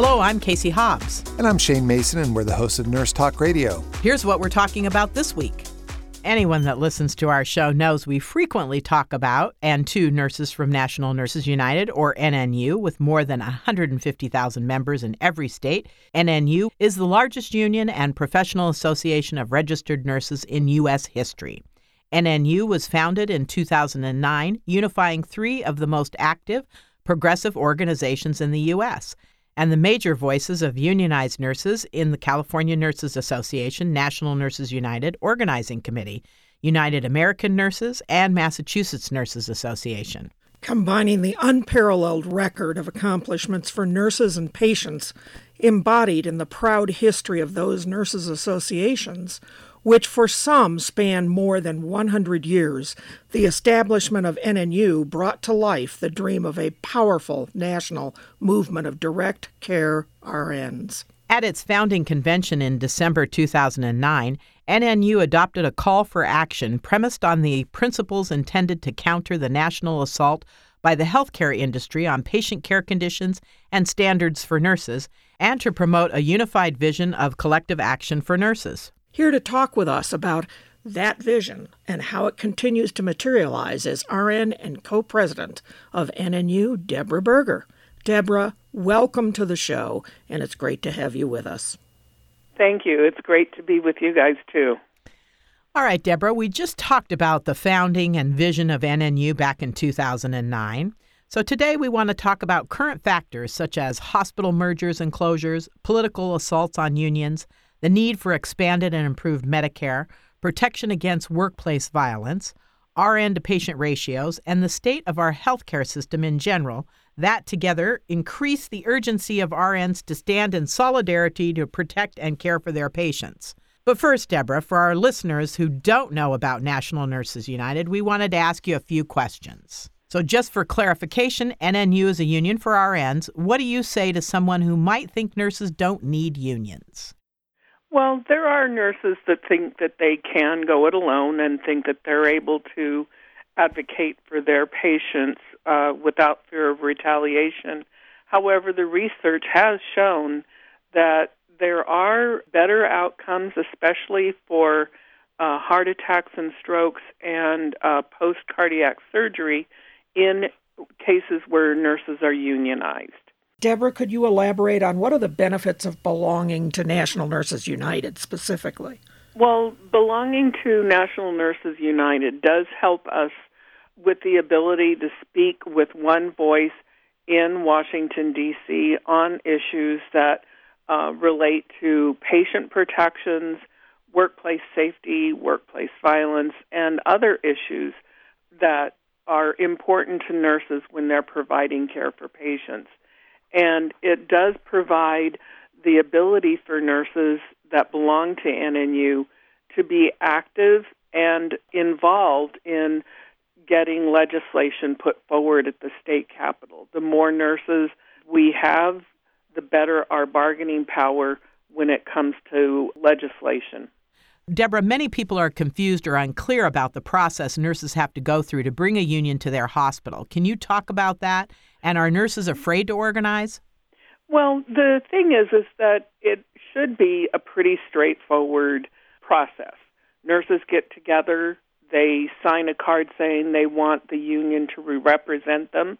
Hello, I'm Casey Hobbs. And I'm Shane Mason, and we're the hosts of Nurse Talk Radio. Here's what we're talking about this week. Anyone that listens to our show knows we frequently talk about and to nurses from National Nurses United, or NNU, with more than 150,000 members in every state. NNU is the largest union and professional association of registered nurses in U.S. history. NNU was founded in 2009, unifying three of the most active, progressive organizations in the U.S. and the major voices of unionized nurses in the California Nurses Association, National Nurses United Organizing Committee, United American Nurses, and Massachusetts Nurses Association. Combining the unparalleled record of accomplishments for nurses and patients embodied in the proud history of those nurses' associations which for some span more than 100 years, the establishment of NNU brought to life the dream of a powerful national movement of direct care RNs. At its founding convention in December 2009, NNU adopted a call for action premised on the principles intended to counter the national assault by the healthcare industry on patient care conditions and standards for nurses, and to promote a unified vision of collective action for nurses. Here to talk with us about that vision and how it continues to materialize is RN and co president of NNU, Deborah Burger. Deborah, welcome to the show, and it's great to have you with us. Thank you. It's great to be with you guys, too. All right, Deborah, we just talked about the founding and vision of NNU back in 2009. So today we want to talk about current factors such as hospital mergers and closures, political assaults on unions, the need for expanded and improved Medicare, protection against workplace violence, RN to patient ratios, and the state of our healthcare system in general, that together increase the urgency of RNs to stand in solidarity to protect and care for their patients. But first, Deborah, for our listeners who don't know about National Nurses United, we wanted to ask you a few questions. So, just for clarification, NNU is a union for RNs. What do you say to someone who might think nurses don't need unions? Well, there are nurses that think that they can go it alone and think that they're able to advocate for their patients uh, without fear of retaliation. However, the research has shown that there are better outcomes, especially for uh, heart attacks and strokes and uh, post cardiac surgery, in cases where nurses are unionized. Deborah, could you elaborate on what are the benefits of belonging to National Nurses United specifically? Well, belonging to National Nurses United does help us with the ability to speak with one voice in Washington, D.C. on issues that uh, relate to patient protections, workplace safety, workplace violence, and other issues that are important to nurses when they're providing care for patients and it does provide the ability for nurses that belong to NNU to be active and involved in getting legislation put forward at the state capitol. The more nurses we have, the better our bargaining power when it comes to legislation. Deborah, many people are confused or unclear about the process nurses have to go through to bring a union to their hospital. Can you talk about that? And are nurses afraid to organize? Well, the thing is, is that it should be a pretty straightforward process. Nurses get together, they sign a card saying they want the union to represent them.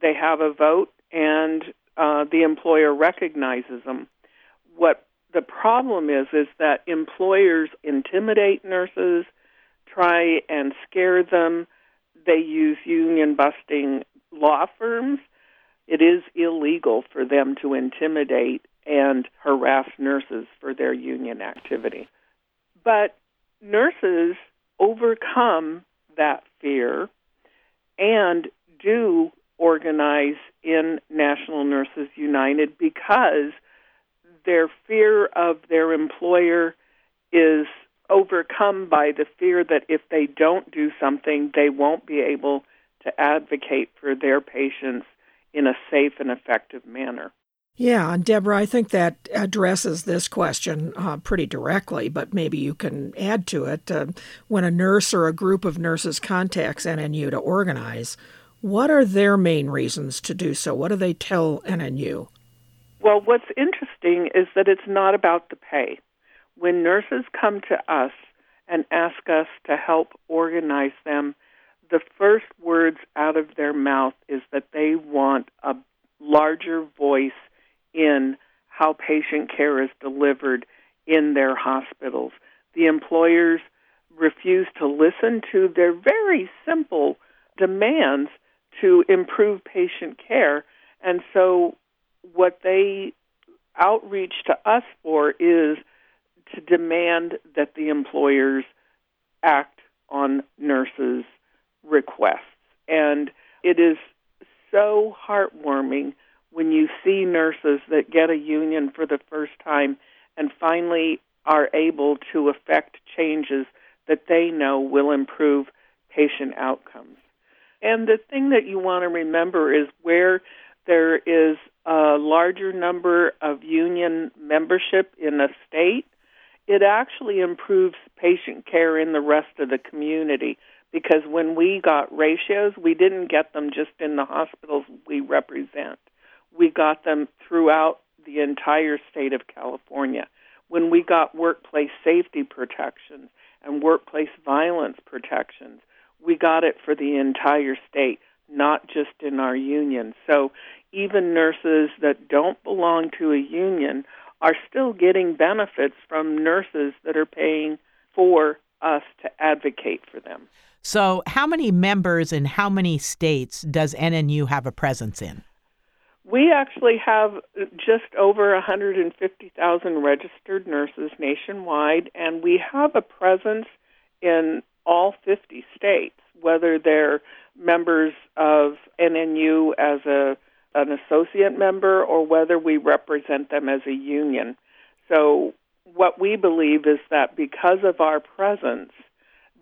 They have a vote, and uh, the employer recognizes them. What the problem is is that employers intimidate nurses, try and scare them. They use union busting law firms. It is illegal for them to intimidate and harass nurses for their union activity. But nurses overcome that fear and do organize in National Nurses United because their fear of their employer is overcome by the fear that if they don't do something, they won't be able to advocate for their patients in a safe and effective manner. Yeah, and Deborah, I think that addresses this question uh, pretty directly, but maybe you can add to it. Uh, when a nurse or a group of nurses contacts NNU to organize, what are their main reasons to do so? What do they tell NNU? Well, what's interesting is that it's not about the pay. When nurses come to us and ask us to help organize them, the first words out of their mouth is that they want a larger voice in how patient care is delivered in their hospitals. The employers refuse to listen to their very simple demands to improve patient care. And so, what they outreach to us for is to demand that the employers act on nurses' requests. And it is so heartwarming when you see nurses that get a union for the first time and finally are able to effect changes that they know will improve patient outcomes. And the thing that you want to remember is where there is a larger number of union membership in a state, it actually improves patient care in the rest of the community because when we got ratios, we didn't get them just in the hospitals we represent. We got them throughout the entire state of California. When we got workplace safety protections and workplace violence protections, we got it for the entire state, not just in our union. So even nurses that don't belong to a union are still getting benefits from nurses that are paying for us to advocate for them. So, how many members and how many states does NNU have a presence in? We actually have just over 150,000 registered nurses nationwide, and we have a presence in all 50 states, whether they're members of NNU as a an associate member or whether we represent them as a union. So, what we believe is that because of our presence,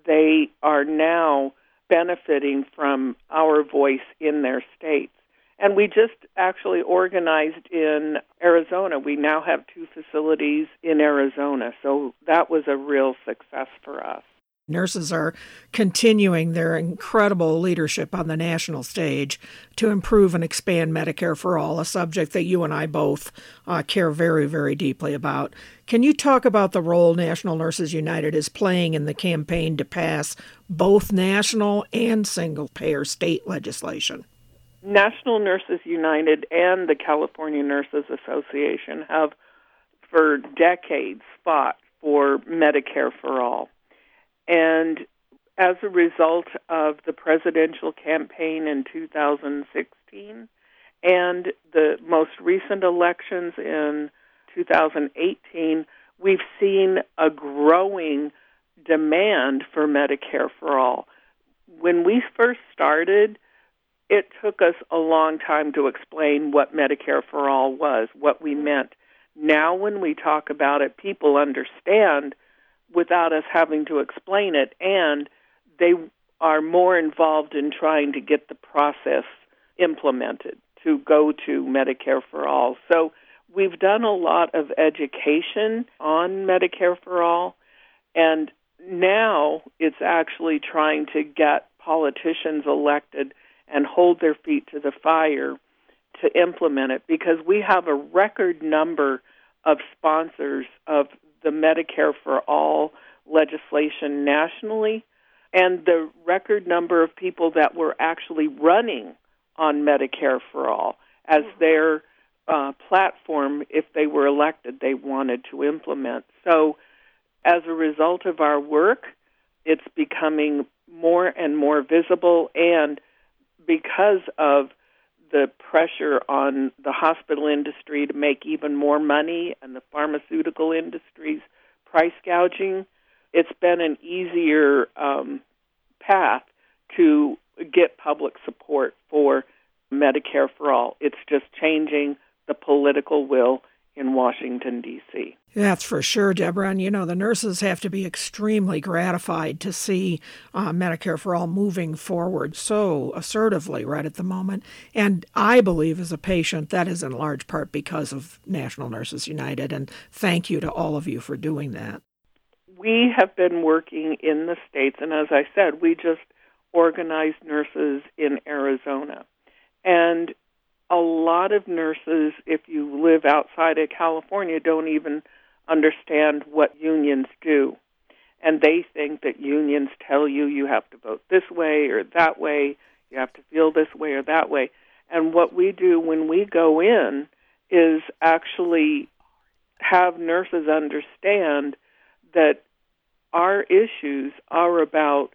they are now benefiting from our voice in their states. And we just actually organized in Arizona. We now have two facilities in Arizona. So that was a real success for us. Nurses are continuing their incredible leadership on the national stage to improve and expand Medicare for All, a subject that you and I both uh, care very, very deeply about. Can you talk about the role National Nurses United is playing in the campaign to pass both national and single payer state legislation? National Nurses United and the California Nurses Association have, for decades, fought for Medicare for All and as a result of the presidential campaign in 2016 and the most recent elections in 2018, we've seen a growing demand for Medicare for all. When we first started, it took us a long time to explain what Medicare for all was, what we meant. Now, when we talk about it, people understand without us having to explain it, and they are more involved in trying to get the process implemented to go to Medicare for All. So we've done a lot of education on Medicare for All, and now it's actually trying to get politicians elected and hold their feet to the fire to implement it because we have a record number of sponsors of the Medicare for All legislation nationally and the record number of people that were actually running on Medicare for All as mm-hmm. their uh, platform if they were elected they wanted to implement. So, as a result of our work, it's becoming more and more visible, and because of the pressure on the hospital industry to make even more money and the pharmaceutical industry's price gouging, it's been an easier um, path to get public support for Medicare for all. It's just changing the political will in Washington, D.C. That's for sure, Deborah. And you know, the nurses have to be extremely gratified to see uh, Medicare for All moving forward so assertively right at the moment. And I believe, as a patient, that is in large part because of National Nurses United. And thank you to all of you for doing that. We have been working in the states, and as I said, we just organized nurses in Arizona. And a lot of nurses, if you live outside of California, don't even understand what unions do. And they think that unions tell you you have to vote this way or that way, you have to feel this way or that way. And what we do when we go in is actually have nurses understand that our issues are about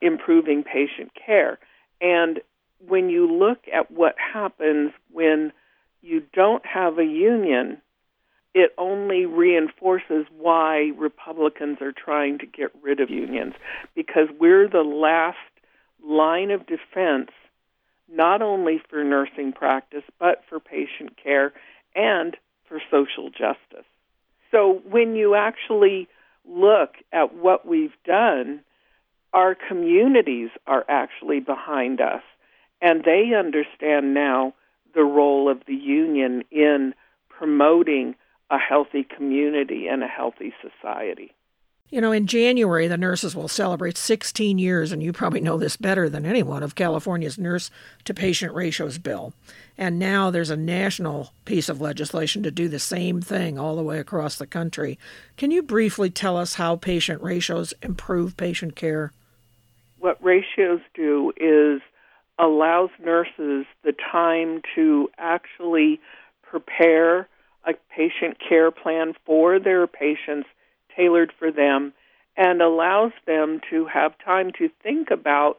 improving patient care. And when you look at what happens when you don't have a union, it only reinforces why Republicans are trying to get rid of unions because we're the last line of defense not only for nursing practice but for patient care and for social justice. So when you actually look at what we've done, our communities are actually behind us and they understand now the role of the union in promoting a healthy community and a healthy society. You know, in January, the nurses will celebrate 16 years, and you probably know this better than anyone, of California's nurse to patient ratios bill. And now there's a national piece of legislation to do the same thing all the way across the country. Can you briefly tell us how patient ratios improve patient care? What ratios do is allows nurses the time to actually prepare a patient care plan for their patients tailored for them and allows them to have time to think about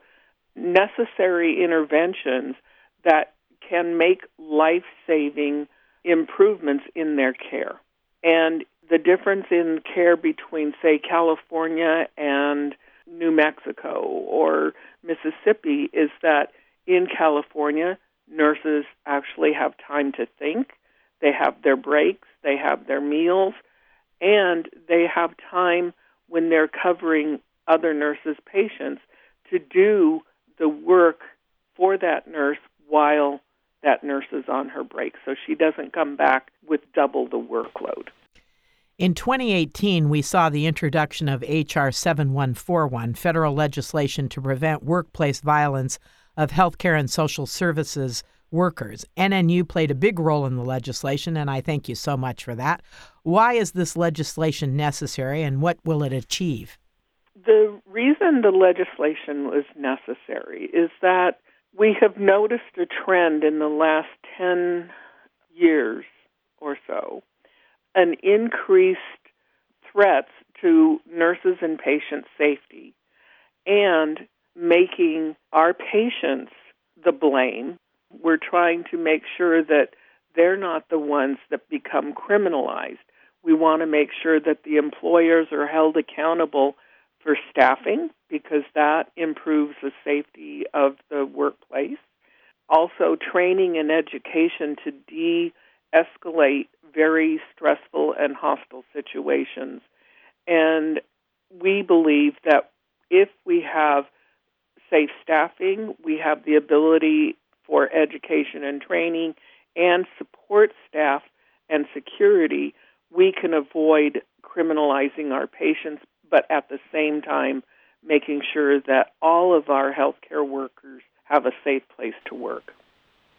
necessary interventions that can make life saving improvements in their care. And the difference in care between, say, California and New Mexico or Mississippi is that in California, nurses actually have time to think. They have their breaks, they have their meals, and they have time when they're covering other nurses' patients to do the work for that nurse while that nurse is on her break so she doesn't come back with double the workload. In 2018, we saw the introduction of H.R. 7141, federal legislation to prevent workplace violence of healthcare and social services workers. NNU played a big role in the legislation, and I thank you so much for that. Why is this legislation necessary, and what will it achieve? The reason the legislation was necessary is that we have noticed a trend in the last 10 years or so, an increased threats to nurses and patient safety and making our patients the blame. We're trying to make sure that they're not the ones that become criminalized. We want to make sure that the employers are held accountable for staffing because that improves the safety of the workplace. Also, training and education to de escalate very stressful and hostile situations. And we believe that if we have safe staffing, we have the ability for education and training and support staff and security, we can avoid criminalizing our patients, but at the same time, making sure that all of our healthcare workers have a safe place to work.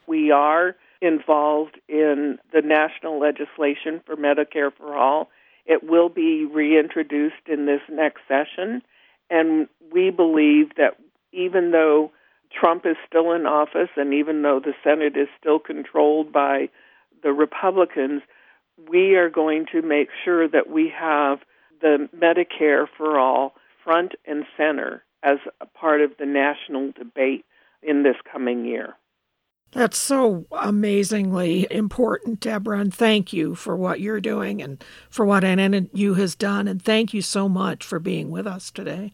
We are involved in the national legislation for Medicare for All. It will be reintroduced in this next session, and we believe that even though Trump is still in office and even though the Senate is still controlled by the Republicans, we are going to make sure that we have the Medicare for all front and center as a part of the national debate in this coming year. That's so amazingly important, Deborah, and thank you for what you're doing and for what NNU has done, and thank you so much for being with us today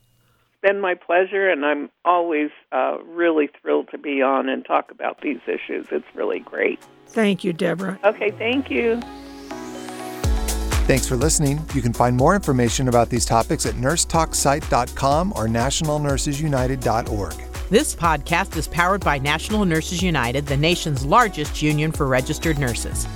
been my pleasure, and I'm always uh, really thrilled to be on and talk about these issues. It's really great. Thank you, Deborah. Okay, thank you. Thanks for listening. You can find more information about these topics at nursetalksite.com or nationalnursesunited.org. This podcast is powered by National Nurses United, the nation's largest union for registered nurses.